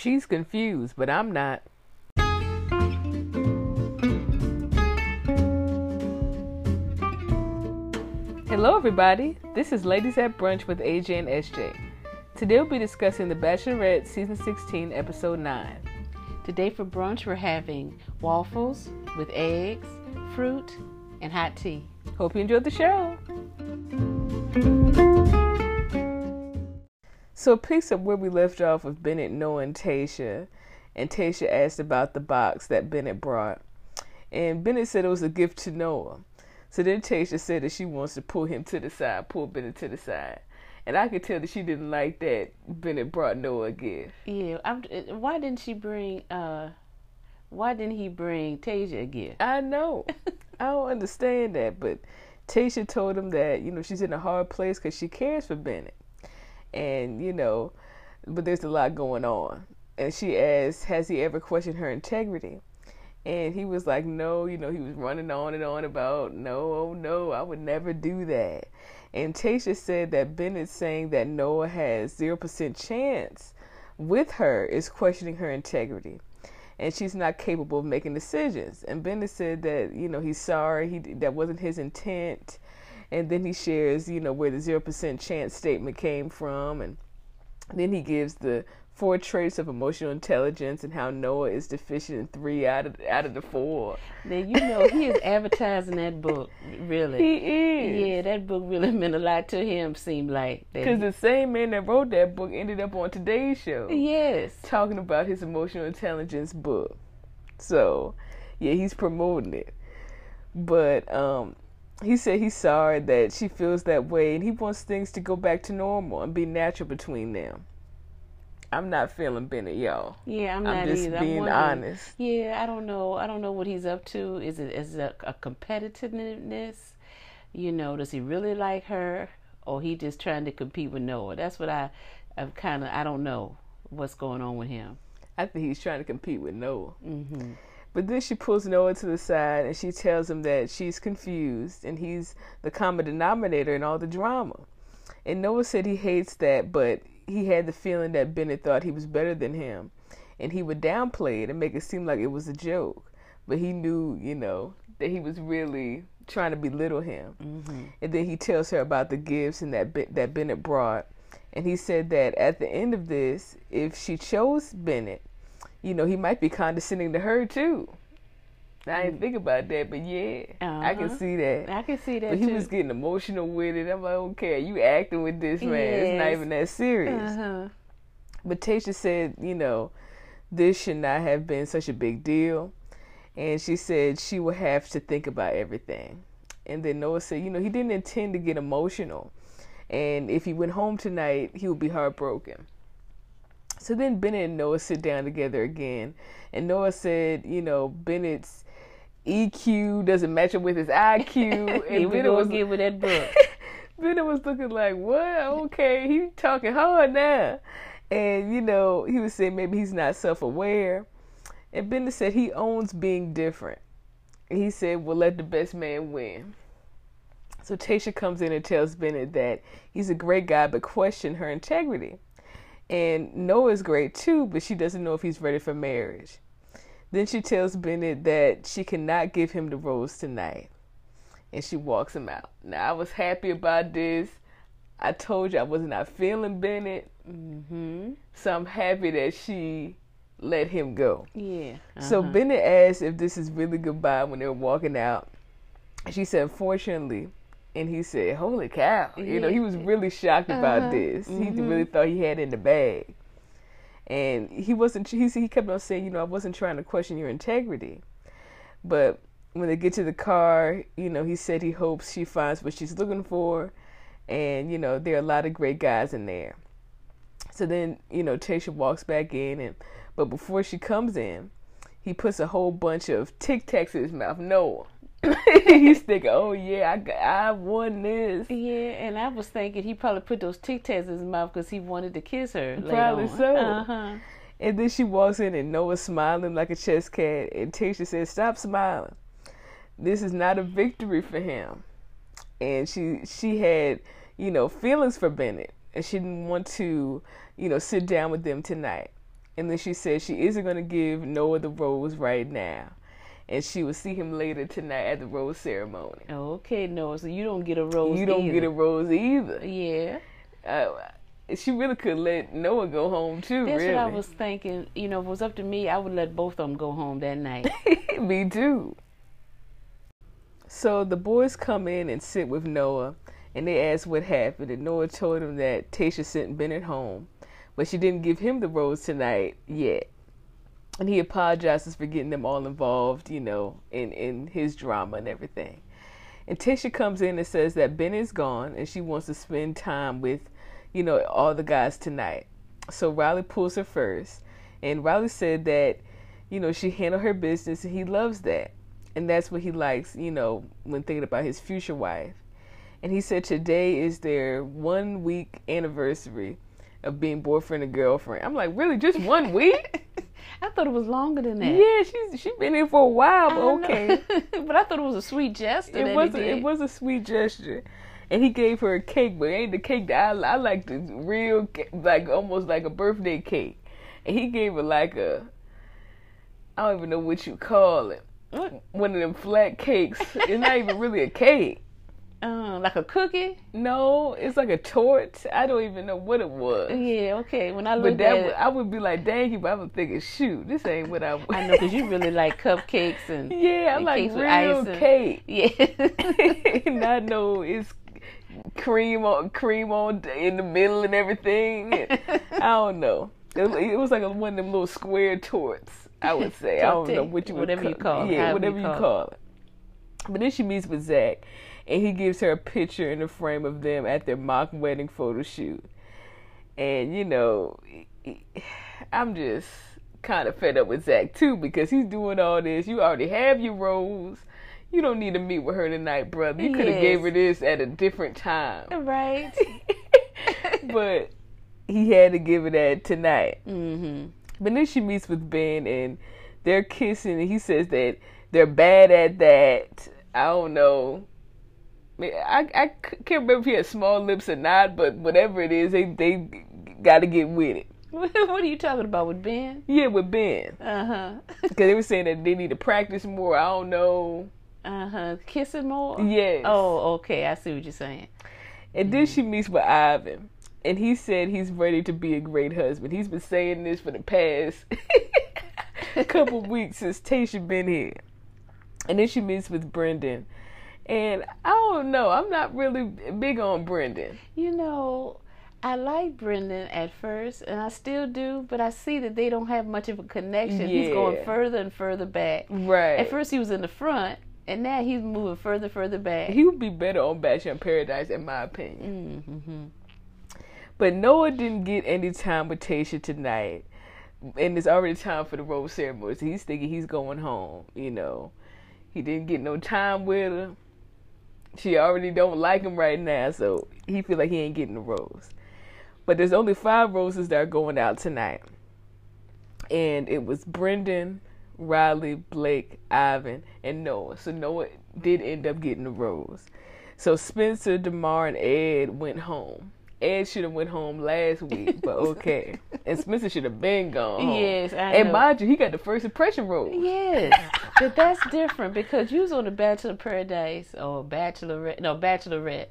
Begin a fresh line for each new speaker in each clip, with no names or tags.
She's confused, but I'm not. Hello, everybody. This is Ladies at Brunch with AJ and SJ. Today we'll be discussing The Bachelorette Season 16, Episode 9.
Today for brunch, we're having waffles with eggs, fruit, and hot tea.
Hope you enjoyed the show. So it picks up where we left off with Bennett knowing Tayshia, and Tayshia asked about the box that Bennett brought. And Bennett said it was a gift to Noah. So then Tayshia said that she wants to pull him to the side, pull Bennett to the side. And I could tell that she didn't like that Bennett brought Noah a gift.
Yeah, I'm, uh, why didn't she bring? uh Why didn't he bring Tayshia a gift?
I know. I don't understand that, but Tayshia told him that you know she's in a hard place because she cares for Bennett, and you know, but there's a lot going on. And she asked, "Has he ever questioned her integrity?" And he was like, no, you know, he was running on and on about, no, oh no, I would never do that. And Tasha said that Bennett saying that Noah has 0% chance with her is questioning her integrity. And she's not capable of making decisions. And Bennett said that, you know, he's sorry, he that wasn't his intent. And then he shares, you know, where the 0% chance statement came from. And then he gives the four traits of emotional intelligence and how Noah is deficient in three out of out of the four.
Now you know he is advertising that book. Really,
he is.
Yeah, that book really meant a lot to him. Seemed like
because the same man that wrote that book ended up on today's show.
Yes,
talking about his emotional intelligence book. So, yeah, he's promoting it. But um, he said he's sorry that she feels that way, and he wants things to go back to normal and be natural between them. I'm not feeling Bennett, y'all.
Yeah, I'm not
I'm just
either.
being honest.
Yeah, I don't know. I don't know what he's up to. Is it is it a, a competitiveness? You know, does he really like her, or he just trying to compete with Noah? That's what I, I'm kind of. I don't know what's going on with him.
I think he's trying to compete with Noah.
Mm-hmm.
But then she pulls Noah to the side and she tells him that she's confused and he's the common denominator in all the drama. And Noah said he hates that, but he had the feeling that Bennett thought he was better than him, and he would downplay it and make it seem like it was a joke. But he knew, you know, that he was really trying to belittle him.
Mm-hmm.
And then he tells her about the gifts and that that Bennett brought, and he said that at the end of this, if she chose Bennett, you know, he might be condescending to her too. I didn't think about that, but yeah,
uh-huh.
I can see that.
I can see that.
But he
too.
was getting emotional with it. I'm like, okay, you acting with this man. Yes. It's not even that serious.
Uh-huh.
But Tayshia said, you know, this should not have been such a big deal. And she said she would have to think about everything. And then Noah said, you know, he didn't intend to get emotional. And if he went home tonight, he would be heartbroken. So then Bennett and Noah sit down together again. And Noah said, you know, Bennett's EQ doesn't match up with his IQ.
And Here we go was, again with that book.
Bennett was looking like, what? Okay, he talking hard now. And, you know, he was saying maybe he's not self aware. And Bennett said he owns being different. And he said, well, let the best man win. So Tasha comes in and tells Bennett that he's a great guy, but question her integrity. And Noah's great too, but she doesn't know if he's ready for marriage. Then she tells Bennett that she cannot give him the rose tonight. And she walks him out. Now, I was happy about this. I told you I was not feeling Bennett.
Mm-hmm.
So I'm happy that she let him go.
Yeah.
Uh-huh. So Bennett asked if this is really goodbye when they were walking out. She said, fortunately. And he said, holy cow. Yeah. You know, he was really shocked about
uh-huh.
this.
Mm-hmm.
He really thought he had it in the bag and he wasn't he he kept on saying you know I wasn't trying to question your integrity but when they get to the car you know he said he hopes she finds what she's looking for and you know there are a lot of great guys in there so then you know Tasha walks back in and but before she comes in he puts a whole bunch of tic tacs in his mouth no he's thinking, "Oh yeah, I I won this."
Yeah, and I was thinking he probably put those tic tacs in his mouth because he wanted to kiss her.
Probably so.
Uh-huh.
And then she walks in and Noah's smiling like a Cheshire cat, and Tayshia says, "Stop smiling. This is not a victory for him." And she she had you know feelings for Bennett, and she didn't want to you know sit down with them tonight. And then she said she isn't going to give Noah the rose right now. And she will see him later tonight at the rose ceremony.
Okay, Noah. So you don't get a rose.
You don't
either.
get a rose either.
Yeah.
Uh, she really could let Noah go home too.
That's
really.
what I was thinking. You know, if it was up to me, I would let both of them go home that night.
Me too. So the boys come in and sit with Noah, and they ask what happened. And Noah told them that Tasha sent Bennett home, but she didn't give him the rose tonight yet. And he apologizes for getting them all involved, you know, in in his drama and everything. And Tisha comes in and says that Bennett's gone, and she wants to spend time with, you know, all the guys tonight. So Riley pulls her first, and Riley said that, you know, she handled her business, and he loves that and that's what he likes, you know, when thinking about his future wife. And he said today is their one week anniversary of being boyfriend and girlfriend. I'm like, really, just one week?
I thought it was longer than that.
Yeah, she's she's been here for a while, but okay.
but I thought it was a sweet gesture.
It was a, it was a sweet gesture, and he gave her a cake, but it ain't the cake that I I like the real like almost like a birthday cake, and he gave her like a I don't even know what you call it What? one of them flat cakes. It's not even really a cake.
Uh, like a cookie?
No, it's like a torte. I don't even know what it was.
Yeah, okay. When I
look
looked
at
it,
would, I would be like, "Dang you!" But I was thinking, "Shoot, this ain't what I."
I know because you really like cupcakes and
yeah, I like real cake.
Yeah,
not no, it's cream on cream on in the middle and everything. I don't know. It, it was like a, one of them little square torts. I would say. I don't know what you would
whatever you call it.
Yeah, whatever
you call
it. But then she meets with Zach, and he gives her a picture in the frame of them at their mock wedding photo shoot. And you know, I'm just kind of fed up with Zach too because he's doing all this. You already have your rose. You don't need to meet with her tonight, brother. You could have
Yes.
gave her this at a different time.
right?
but he had to give her that tonight.
hmm
But then she meets with Ben and they're kissing, and he says that they're bad at that. I don't know. I, I can't remember if he had small lips or not, but whatever it is, they they got to get with it.
what are you talking about with Ben?
Yeah, with Ben,
Uh huh.
because they were saying that they need to practice more. I don't know.
Uh huh. Kissing more?
Yes.
Oh, okay. I see what you're saying.
And then she meets with Ivan, and he said he's ready to be a great husband. He's been saying this for the past couple weeks since Tasha been here. And then she meets with Brendan. And I don't know, I'm not really big on Brendan.
You know, I like Brendan at first, and I still do, but I see that they don't have much of a connection. He's going further and further back.
Right.
At first, he was in the front, and now he's moving further, further back.
he would be better on Bachelor in Paradise, in my opinion.
Mm-hmm.
But Noah didn't get any time with Tasha tonight. And it's already time for the rose ceremony. So he's thinking he's going home, you know. He didn't get no time with her. She already don't like him right now, so he feel like he ain't getting the rose. But there's only five roses that are going out tonight. And it was Brendan, Riley, Blake, Ivan, and Noah. So Noah did end up getting the rose. So Spencer, DeMar, and Ed went home. Ed should have went home last week, but okay. and Spencer should have been gone. Home.
Yes, I
And
know.
mind you, he got the first impression rose.
Yes, but that's different because you was on the Bachelor Paradise or Bachelorette, no Bachelorette.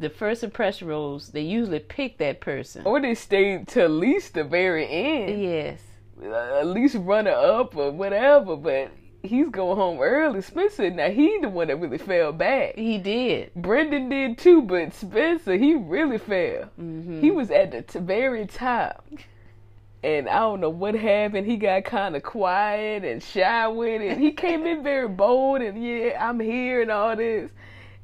The first impression roles, they usually pick that person.
Or they stay to at least the very end.
Yes,
Uh, at least runner up or whatever, but he's going home early. Spencer, now he the one that really fell back.
he did.
Brendan did too, but Spencer, he really fell.
hmm
He was at the t- very top. And I don't know what happened. He got kind of quiet and shy with it. He came in very bold and, yeah, I'm here and all this.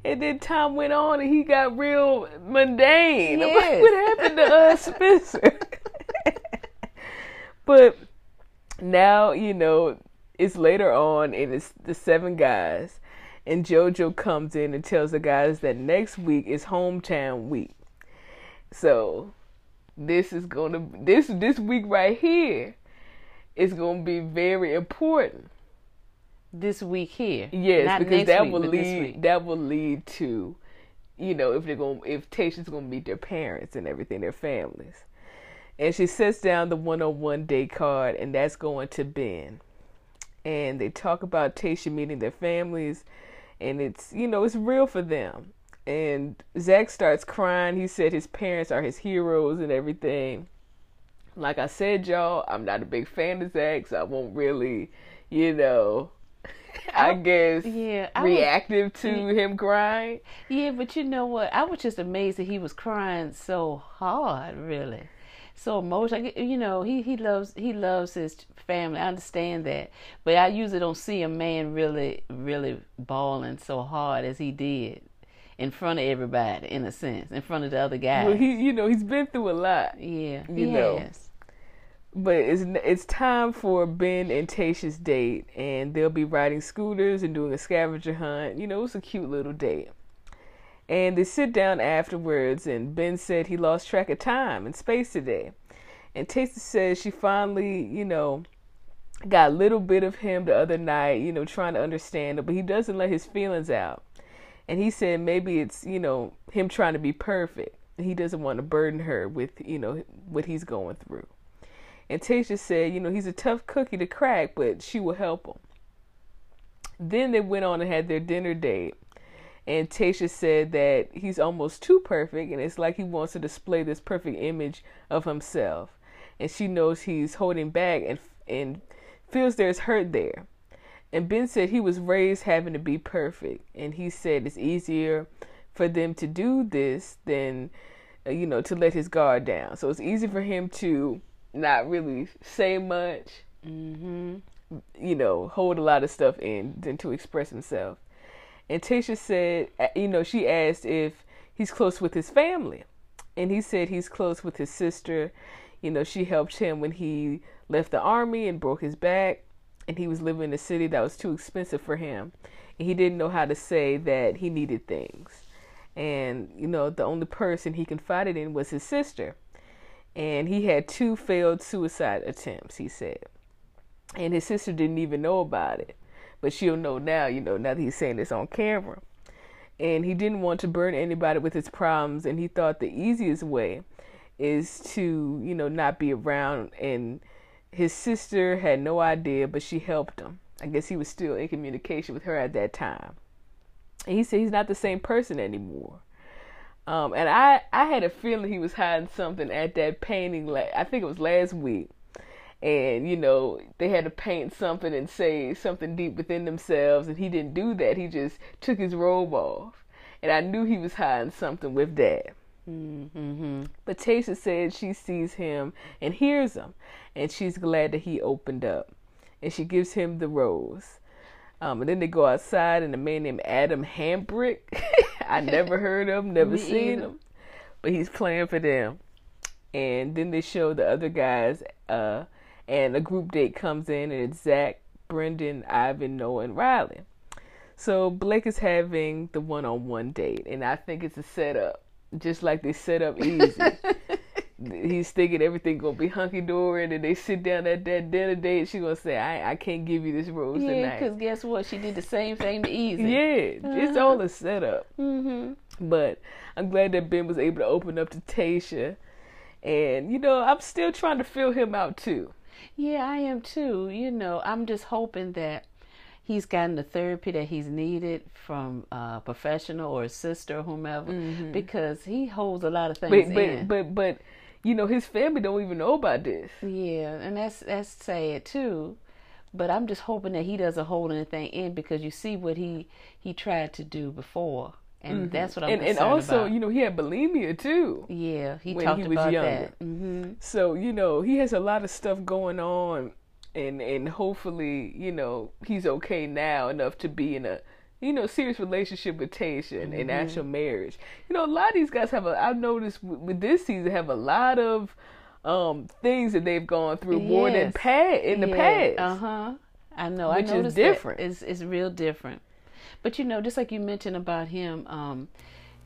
And then time went on and he got real mundane. I'm like, what happened to us, Spencer? but now, you know, it's later on and it's the seven guys. And JoJo comes in and tells the guys that next week is hometown week. So this is gonna this this week right here is gonna be very important.
This week here.
Yes,
Not
because that
week,
will lead that will lead to, you know, if they're going to if Tasha's gonna meet their parents and everything, their families. And she sets down the one on one date card, and that's going to Ben. And they talk about Tasha meeting their families, and it's, you know, it's real for them. And Zach starts crying. He said his parents are his heroes and everything. Like I said, y'all, I'm not a big fan of Zach, so I won't really, you know, I guess
Yeah, I was-
reactive to him crying.
Yeah, but you know what? I was just amazed that he was crying so hard, really, so emotional. You know, he he loves he loves his family. I understand that, but I usually don't see a man really really bawling so hard as he did in front of everybody. In a sense, in front of the other guys.
Well, he, you know, he's been through a lot.
yeah,
you
he
know.
has.
But it's it's time for Ben and Tasha's date, and they'll be riding scooters and doing a scavenger hunt. You know, it's a cute little date. And they sit down afterwards, and Ben said he lost track of time and space today. And Tasha says she finally, you know, got a little bit of him the other night, you know, trying to understand him, but he doesn't let his feelings out. And he said maybe it's, you know, him trying to be perfect. He doesn't want to burden her with, you know, what he's going through. And Tasha said, you know, he's a tough cookie to crack, but she will help him. Then they went on and had their dinner date. And Tasha said that he's almost too perfect, and it's like he wants to display this perfect image of himself. And she knows he's holding back and and feels there's hurt there. And Ben said he was raised having to be perfect, and he said it's easier for them to do this than, uh, you know, to let his guard down. So it's easy for him to not really say much,
hmm
you know, hold a lot of stuff in than to express himself. And Tasha said, uh, you know, she asked if he's close with his family. And he said he's close with his sister. You know, she helped him when he left the army and broke his back. And he was living in a city that was too expensive for him. And he didn't know how to say that he needed things. And, you know, the only person he confided in was his sister. And he had two failed suicide attempts, he said and his sister didn't even know about it but she'll know now you know now that he's saying this on camera. And he didn't want to burn anybody with his problems. And he thought the easiest way is to you know not be around. And his sister had no idea but she helped him. I guess he was still in communication with her at that time. And he said he's not the same person anymore. Um, and I, I had a feeling he was hiding something at that painting. la- I think it was last week and you know they had to paint something and say something deep within themselves and he didn't do that. He just took his robe off. And i knew he was hiding something with that.
Hmm
but Tasha said she sees him and hears him and she's glad that he opened up and she gives him the rose. Um, and then they go outside and a man named Adam Hambrick i never heard of him never
Me
seen
either.
him but he's playing for them. And then they show the other guys uh and a group date comes in and it's zach brendan ivan noah and riley so blake is having the one-on-one date and i think it's a setup just like they set up Eazy he's thinking everything gonna be hunky-dory and then they sit down at that dinner date she gonna say i, I can't give you this rose
Yeah,
tonight
because guess what? She did the same thing to Eazy.
yeah it's all a setup
hmm
but I'm glad that Ben was able to open up to Tasha. And, you know, I'm still trying to fill him out too.
Yeah, I am too. You know, I'm just hoping that he's gotten the therapy that he's needed from a professional or a sister or whomever because he holds a lot of things
Mm-hmm. But,
in.
but, but, but, you know, his family don't even know about this.
yeah, and that's that's sad too. But I'm just hoping that he doesn't hold anything in because you see what he he tried to do before, and that's what I'm
Mm-hmm. and, and also,
about.
you know, he had bulimia too.
yeah, he
when
talked
he was
about
younger.
that. hmm
So, you know, he has a lot of stuff going on. And, and hopefully, you know, he's okay now enough to be in a, you know, serious relationship with Tasha and, and actual marriage. You know, a lot of these guys have a, I've noticed with, with this season, have a lot of um things that they've gone through more than
Yes.
past in the past.
Uh huh. I know.
Which
I
is
noticed
different.
That. It's it's real different. But you know, just like you mentioned about him, um,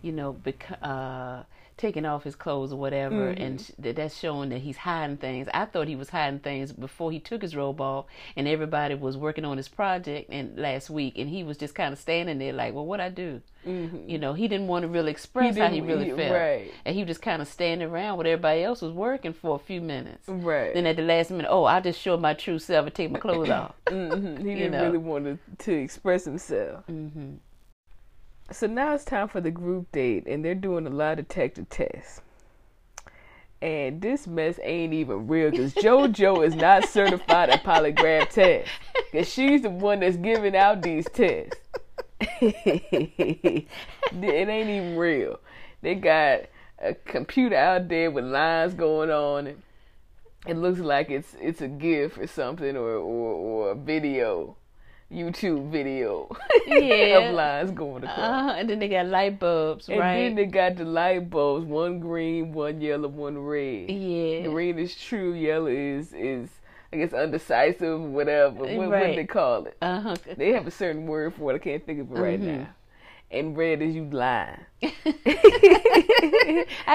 you know, bec- uh, taking off his clothes or whatever, and sh- that's showing that he's hiding things. I thought he was hiding things before he took his robe off, and everybody was working on his project and last week, and he was just kind of standing there like, "Well, what I do?"
Mhm.
You know, he didn't want to really express how he really
he-
felt,
right.
and he was just kind of standing around while everybody else was working for a few minutes.
Right.
Then at the last minute, oh, I'll just show my true self and take my clothes off.
hmm He didn't
know.
really want to, to express himself. So now it's time for the group date, and they're doing a lie detector test. And this mess ain't even real because JoJo is not certified at polygraph test Because she's the one that's giving out these tests. it ain't even real. They got a computer out there with lines going on, and it looks like it's it's a GIF or something or or, or a video, YouTube video
Yeah.
of lines going across.
Uh, and then they got light bulbs,
And
right?
then they got the light bulbs, one green, one yellow, one red.
yeah.
Green is true, yellow is is I guess undecisive, whatever. What, what
Right.
do they call it?
Uh huh.
They have a certain word for it. I can't think of it right
Mhm.
now. And red is you lying.
I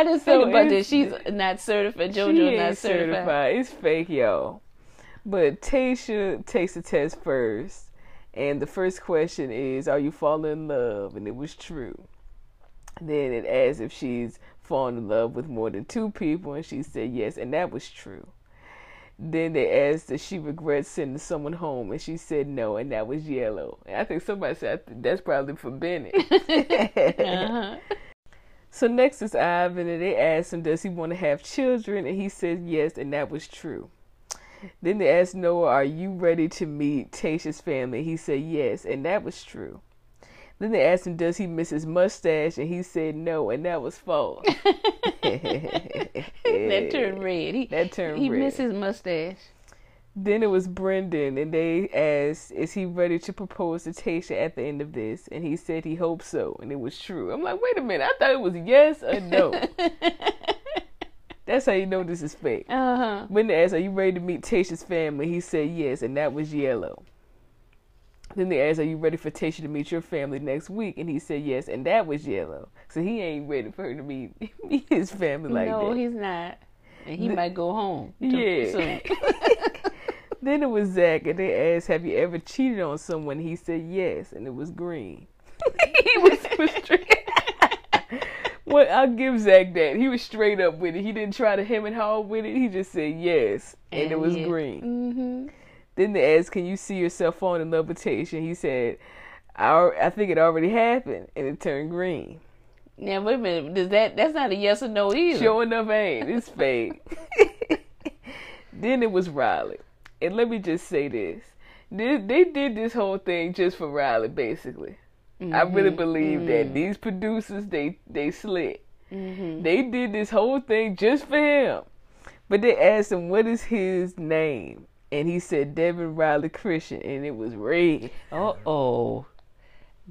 just
So
think about this. She's not certified. JoJo not certified.
It's fake, y'all. But Tasha takes the test first, and the first question is, "Are you falling in love?" And it was true. Then it asks if she's fallen in love with more than two people, and she said yes, and that was true. Then they asked if she regrets sending someone home, and she said no, and that was yellow. And I think somebody said that's probably for Bennett.
Uh-huh.
So next is Ivan, and they asked him, does he want to have children? And he said yes, and that was true. Then they asked Noah, are you ready to meet Tasha's family? He said yes, and that was true. Then they asked him, does he miss his mustache? And he said no, and that was false.
that turned red. He
That turned
he
red.
He missed his mustache.
Then it was Brendan, and they asked, "Is he ready to propose to Tasha at the end of this?" And he said he hoped so, and it was true. I'm like, wait a minute, I thought it was yes or no. That's how you know this is fake.
Uh huh.
When they asked, "Are you ready to meet Tasha's family?" He said yes, and that was yellow. Then they asked, "Are you ready for Tasha to meet your family next week?" And he said yes, and that was yellow. So he ain't ready for her to meet, meet his family like
no,
that.
No, he's not. And he
The-
might go home.
Yeah.
soon.
Then it was Zach, and they asked, "Have you ever cheated on someone?" He said yes, and it was green. he was, was well, I'll give Zach that. He was straight up with it. He didn't try to hem and haw with it. He just said yes, and, it was
yeah.
green.
Mhm.
Then they asked, "Can you see yourself falling in love with Tasha?" He said, I, "I think it already happened," and it turned green.
Now wait a minute. Does that? That's not a yes or no either.
Sure enough, ain't it's fake. then it was Riley, and let me just say this: they, they did this whole thing just for Riley, basically. I really
Mhm.
believe that
Mm.
these producers they they slick.
Mhm.
They did this whole thing just for him. But they asked him what is his name, and he said Devin Riley Christian, and it was red.
Uh oh.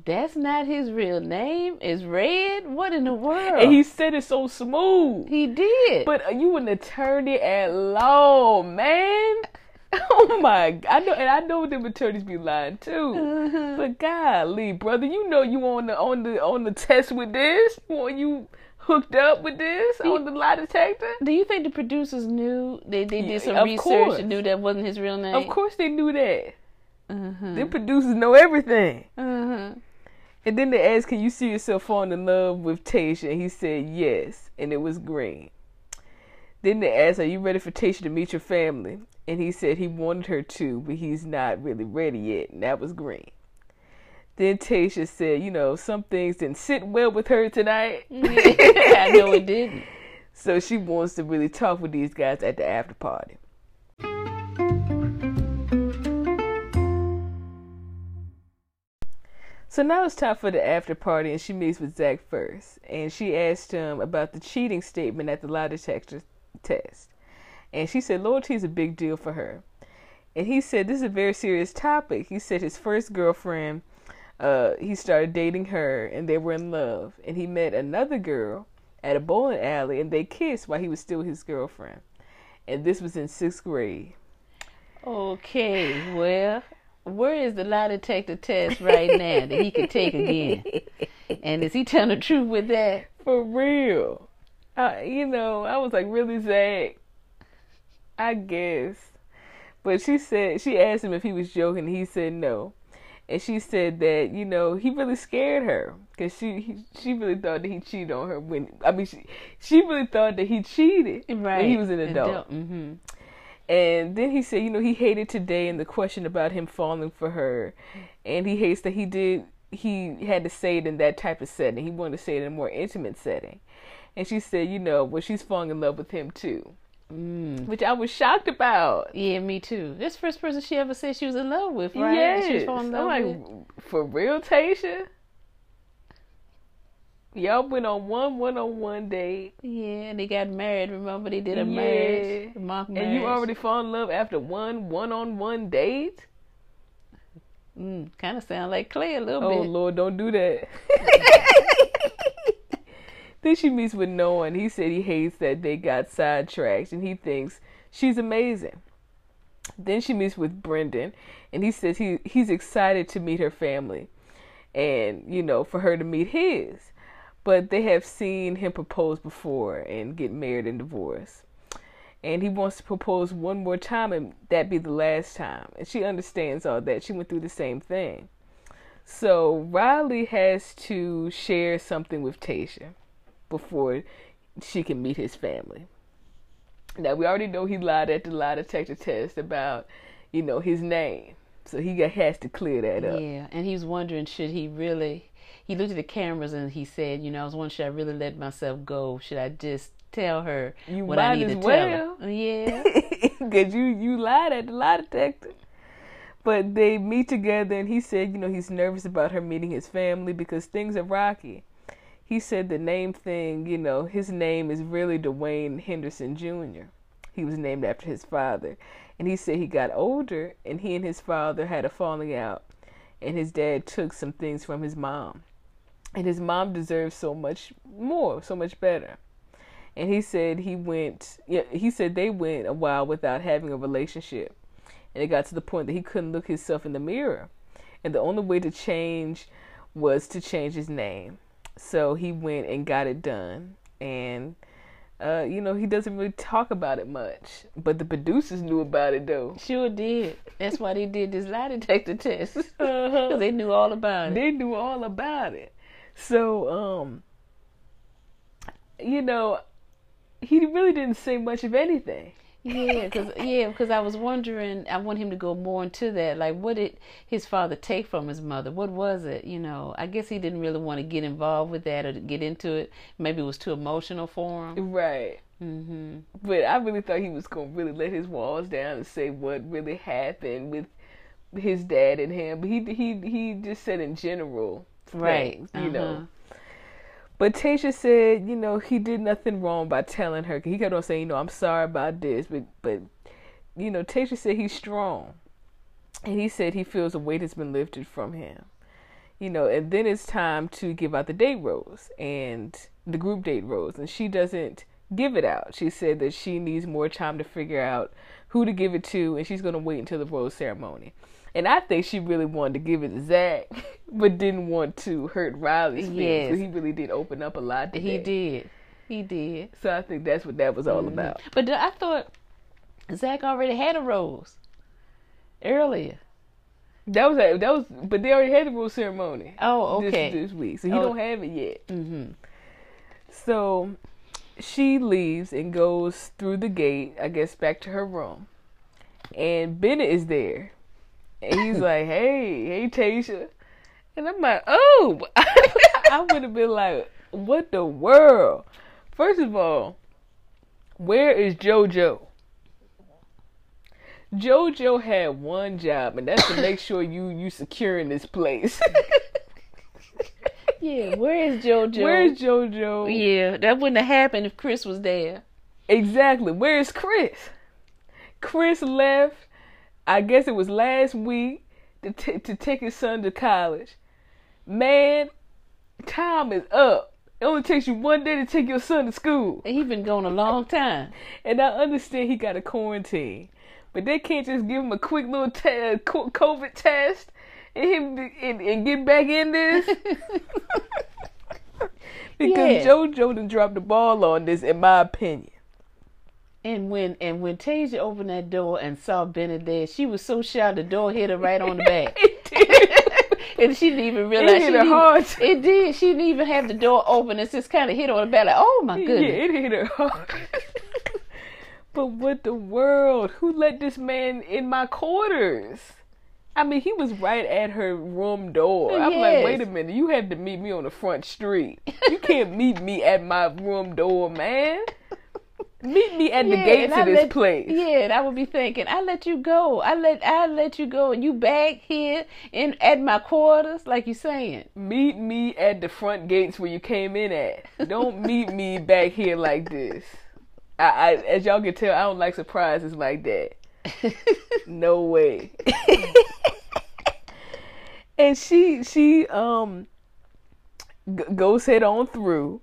That's not his real name. Is Red? What in the world?
And he said it so smooth.
he did.
But are you an attorney at law, man? Oh my! I know, and I know them attorneys be lying too.
Mhm.
But golly, brother, you know you on the on the on the test with this. Want you hooked up with this on the lie detector?
Do you think the producers knew they they did some
of
research
course.
and knew that wasn't his real name?
Of course they knew that.
Uh-huh.
The producers know everything.
Uh-huh.
And then they asked, "Can you see yourself falling in love with Tasha?" And he said yes, and it was green. Then they asked, "Are you ready for Tasha to meet your family?" And he said he wanted her to, but he's not really ready yet, and that was green. Then Tasha said, "You know, some things didn't sit well with her tonight,
I know it didn't.
so she wants to really talk with these guys at the after party." So now it's time for the after party, and she meets with Zach first. And she asked him about the cheating statement at the lie detector test. And she said loyalty is a big deal for her. And he said this is a very serious topic. He said his first girlfriend, uh, he started dating her, and they were in love. And he met another girl at a bowling alley, and they kissed while he was still his girlfriend. And this was in sixth grade.
Okay, well, where is the lie detector test right now that he could take again? And is he telling the truth with that?
For real. Uh, you know, I was like, really, Zach? I guess. But she said she asked him if he was joking. He said no, and she said that you know he really scared her because she he, she really thought that he cheated on her when I mean she she really thought that he cheated
Right.
when he was an adult.
Mm-hmm.
And then he said, you know, he hated today and the question about him falling for her, and he hates that he did he had to say it in that type of setting. He wanted to say it in a more intimate setting. And she said, you know, well, she's falling in love with him too,
Mm.
which I was shocked about.
Yeah, me too. This first person she ever said she was in love with, right?
Yes.
She was falling in
I'm
love
like,
with.
for real, Tasha? Y'all went on one one-on-one date,
Yeah, and they got married. Remember they did a
Yeah.
marriage, a mock marriage.
and you already fall in love after one one-on-one date?
mm, kind of sound like Clay a little
Oh
bit.
Oh Lord, don't do that. then she meets with Noah, and he said he hates that they got sidetracked, and he thinks she's amazing. Then she meets with Brendan, and he says he he's excited to meet her family, and you know for her to meet his. But they have seen him propose before and get married and divorce. And he wants to propose one more time, and that be the last time. And she understands all that. She went through the same thing. So Riley has to share something with Tasha before she can meet his family. Now we already know he lied at the lie detector test about, you know, his name. So he got, has to clear that up.
Yeah, and he's wondering should he really. He looked at the cameras and he said, "You know, I was wondering should I really let myself go? Should I just tell her
You
what I need
as
to
well.
tell her?" Yeah.
Cause you you lied at the lie detector. But they meet together, and he said, you know, he's nervous about her meeting his family because things are rocky. He said the name thing, you know, his name is really Dwayne Henderson Jr. He was named after his father, and he said he got older, and he and his father had a falling out, and his dad took some things from his mom, and his mom deserves so much more, so much better. And he said he went yeah he said they went a while without having a relationship. And it got to the point that he couldn't look himself in the mirror. And the only way to change was to change his name so he went and got it done and uh, you know he doesn't really talk about it much but the producers knew about it though
Sure did. That's why they did this lie detector test. Because
uh-huh.
they knew all about it.
they knew all about it so um you know he really didn't say much of anything
Yeah, because yeah, because I was wondering. I want him to go more into that. Like, what did his father take from his mother? What was it? You know, I guess he didn't really want to get involved with that or to get into it. Maybe it was too emotional for him.
right
hmm
But I really thought he was gonna really let his walls down and say what really happened with his dad and him. But he he he just said in general,
Right.
things, you know. But Tasha said, you know, he did nothing wrong by telling her. He kept on saying, you know, I'm sorry about this, but but you know, Tasha said he's strong, and he said he feels a weight has been lifted from him. You know, and then it's time to give out the date rose and the group date rose, and she doesn't give it out. She said that she needs more time to figure out who to give it to, and she's going to wait until the rose ceremony. And I think she really wanted to give it to Zach, but didn't want to hurt Riley's feelings. So
Yes.
he really did open up a lot. Today.
He did. He did.
So I think that's what that was all about.
But I thought Zach already had a rose earlier.
That was that was, but they already had the rose ceremony.
Oh,
this-
okay.
This, week, so he
Oh.
don't have it yet.
hmm
So she leaves and goes through the gate, I guess, back to her room. And Bennett is there. And he's like, hey, hey, Tasha. And I'm like, oh. I would have been like, what the world? First of all, where is JoJo? JoJo had one job, and that's to make sure you you secure in this place.
Yeah, where is JoJo?
Where's JoJo?
Yeah, that wouldn't have happened if Chris was there.
Exactly. Where's Chris? Chris left. I guess it was last week to t- to take his son to college. Man, time is up. It only takes you one day to take your son to school.
And He been gone a long time.
And I understand he got a quarantine, but they can't just give him a quick little co- COVID test and him and, and get back in this. because
Yeah.
JoJo done dropped the ball on this, in my opinion.
And when and when Tayshia opened that door and saw Bennett there, she was so shocked the door hit her right on the back. and she didn't even realize
it
hit
her hard.
It did. She didn't even have the door open. It just kind of hit her on the back. Like, oh my
Yeah,
goodness.
it hit her hard. but what the world? Who let this man in my quarters? I mean, he was right at her room door. I'm like, wait a minute, you had to meet me on the front street. You can't meet me at my room door, man. Meet me at the
Yeah,
gates
and
of
I
this
let-
place.
Yeah, and I would be thinking, I let you go. I let I let you go, and you back here in at my quarters, like you saying.
Meet me at the front gates where you came in at. Don't meet me back here like this. I, I, as y'all can tell, I don't like surprises like that. No way. and she she um g- goes head on through,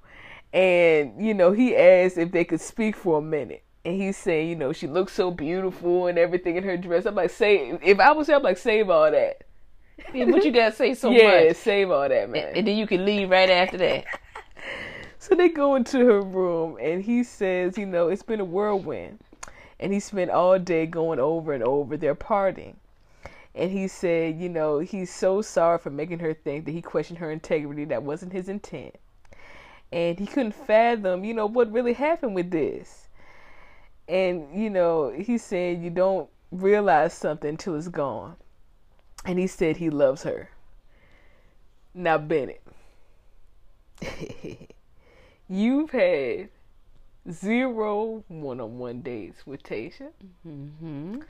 and you know he asked if they could speak for a minute. And he's saying, you know, she looks so beautiful and everything in her dress. I'm like, say, if I was her, I'm like, save all that.
Yeah, but you gotta say so much?
yeah,
much,
save all that, man.
and then you can leave right after that.
So they go into her room, and he says, you know, it's been a whirlwind. And he spent all day going over and over their parting. And he said, you know, he's so sorry for making her think that he questioned her integrity. That wasn't his intent. And he couldn't fathom, you know, what really happened with this. And, you know, he said, you don't realize something until it's gone. And he said he loves her. Now, Bennett. You've had zero one-on-one dates with Tasha.
hmm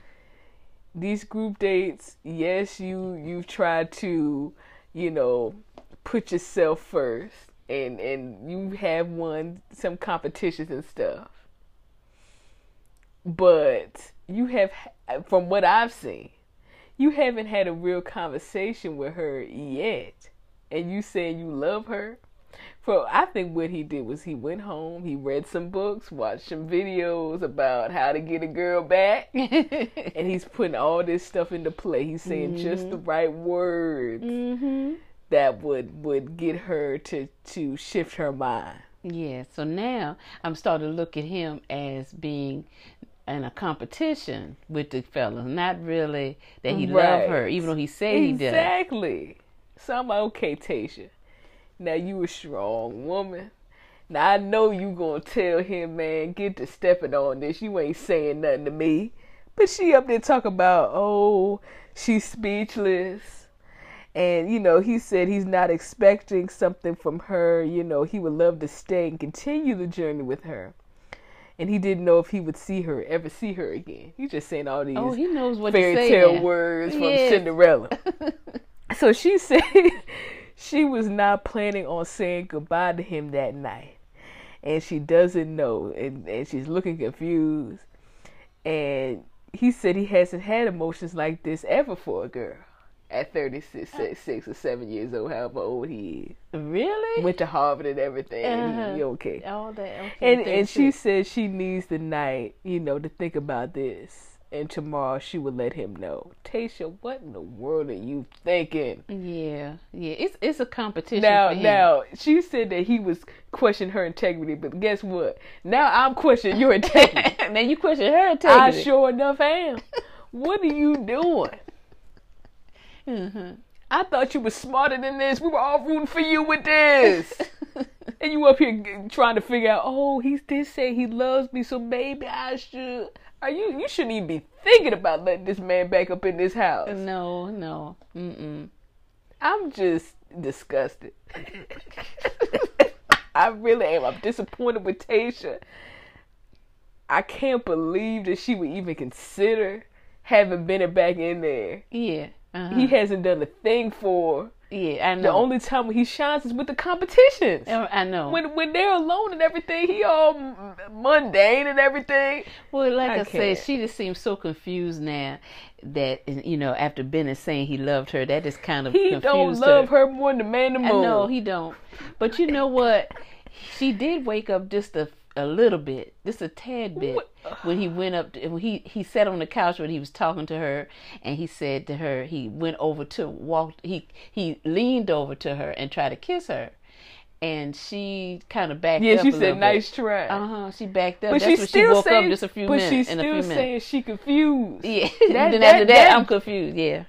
These group dates, yes, you you've tried to, you know, put yourself first, and and you have won some competitions and stuff. But you have, from what I've seen, you haven't had a real conversation with her yet, and you saying you love her. For I think what he did was he went home, he read some books, watched some videos about how to get a girl back, and he's putting all this stuff into play. He's saying just the right words
hmm
that would would get her to to shift her mind.
Yeah. So now I'm starting to look at him as being in a competition with the fellas, not really that he
Right.
loved her, even though he said he did.
Exactly. So I'm like, okay, Tasha. Now you a strong woman. Now I know you gonna tell him, man, get to stepping on this. You ain't saying nothing to me. But she up there talk about, oh, she's speechless. And, you know, he said he's not expecting something from her. You know, he would love to stay and continue the journey with her. And he didn't know if he would see her, ever see her again. He's just saying all oh, these
Oh, he knows what
fairy tale words from. Cinderella. so she said she was not planning on saying goodbye to him that night. And she doesn't know. And, and she's looking confused. And he said he hasn't had emotions like this ever for a girl at 36 six, six or 7 years old, however old he is. Really? Went to Harvard and everything.
Uh-huh.
He, he okay.
all that. Okay,
And and she
36.
said she needs the night, you know, to think about this. And tomorrow she would let him know. Tasha, what in the world are you thinking?
Yeah, yeah. It's it's a competition.
Now,
for him.
now she said that he was questioning her integrity, but guess what? Now I'm questioning your integrity.
now you question her integrity.
I sure enough am. What are you doing?
Mhm.
I thought you were smarter than this. We were all rooting for you with this. and you up here trying to figure out, oh, he did say he loves me, so maybe I should. Are you? You shouldn't even be thinking about letting this man back up in this house.
No, no. Mm-mm.
I'm just disgusted. I really am. I'm disappointed with Tasha. I can't believe that she would even consider having Bennett back in there.
Yeah. Uh-huh.
He hasn't done a thing for.
yeah, I know.
The only time when he shines is with the competitions.
Oh, I know.
When when they're alone and everything, he all mundane and everything.
well, like
I
I, said, she just seems so confused now that you know after Ben is saying he loved her, that just kind of
He
confused
don't love her more than the man in the
I
moon.
know he don't. But you know what? She did wake up just a a little bit, just a tad bit,
What?
when he went up. To, when he he sat on the couch when he was talking to her, and he said to her, he went over to walk. He he leaned over to her and tried to kiss her, and she kind of backed
Yeah,
up.
Yeah,
she
said, "Nice
bit.
try."
Uh huh. She backed up.
But
That's
she's still
she woke
saying,
up just a few
but
minutes.
she's still saying she confused.
Yeah.
That-
then
that-
after that,
that-
I'm confused. Yeah.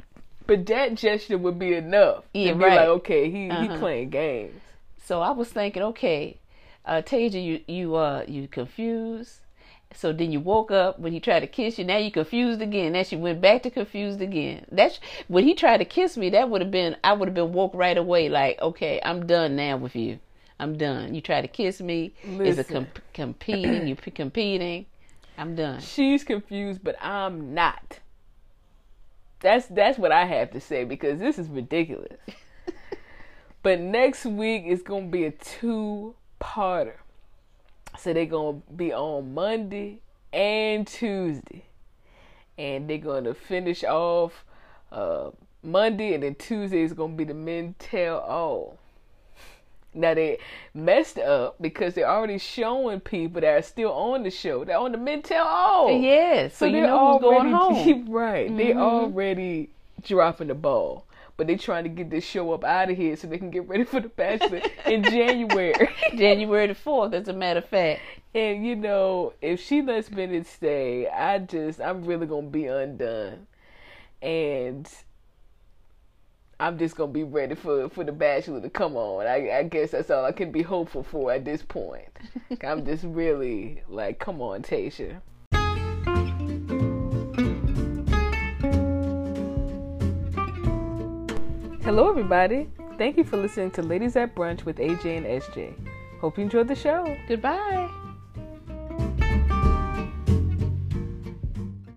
But that gesture would be enough
Yeah,
to be
right.
like, okay, he he
Uh-huh.
playing games.
So I was thinking, okay, uh, Tayshia, you you uh you confused. So then you woke up when he tried to kiss you. Now you confused again. Now she went back to confused again. That's when he tried to kiss me. That would have been I would have been woke right away. Like, okay, I'm done now with you. I'm done. You try to kiss me. Is a competing. You p- competing. I'm done.
She's confused, but I'm not. That's that's what I have to say because this is ridiculous. but next week is gonna be a two-parter. So they're gonna be on Monday and Tuesday, and they're gonna finish off uh, Monday, and then Tuesday is gonna be the men tell all. Now they messed up because they're already showing people that are still on the show. They're on the men tell all.
Yes. So, you
they're
know who's going
already-
home.
right. They're
Mhm.
already dropping the ball. But they're trying to get this show up out of here so they can get ready for the Bachelor in January.
January the fourth, as a matter of fact.
And you know, if she lets Bennett stay, I just I'm really gonna be undone. And I'm just gonna be ready for for the Bachelor to come on. I, I guess that's all I can be hopeful for at this point. I'm just really like, come on, Tayshia. Hello, everybody. Thank you for listening to Ladies at Brunch with AJ and SJ. Hope you enjoyed the show.
Goodbye.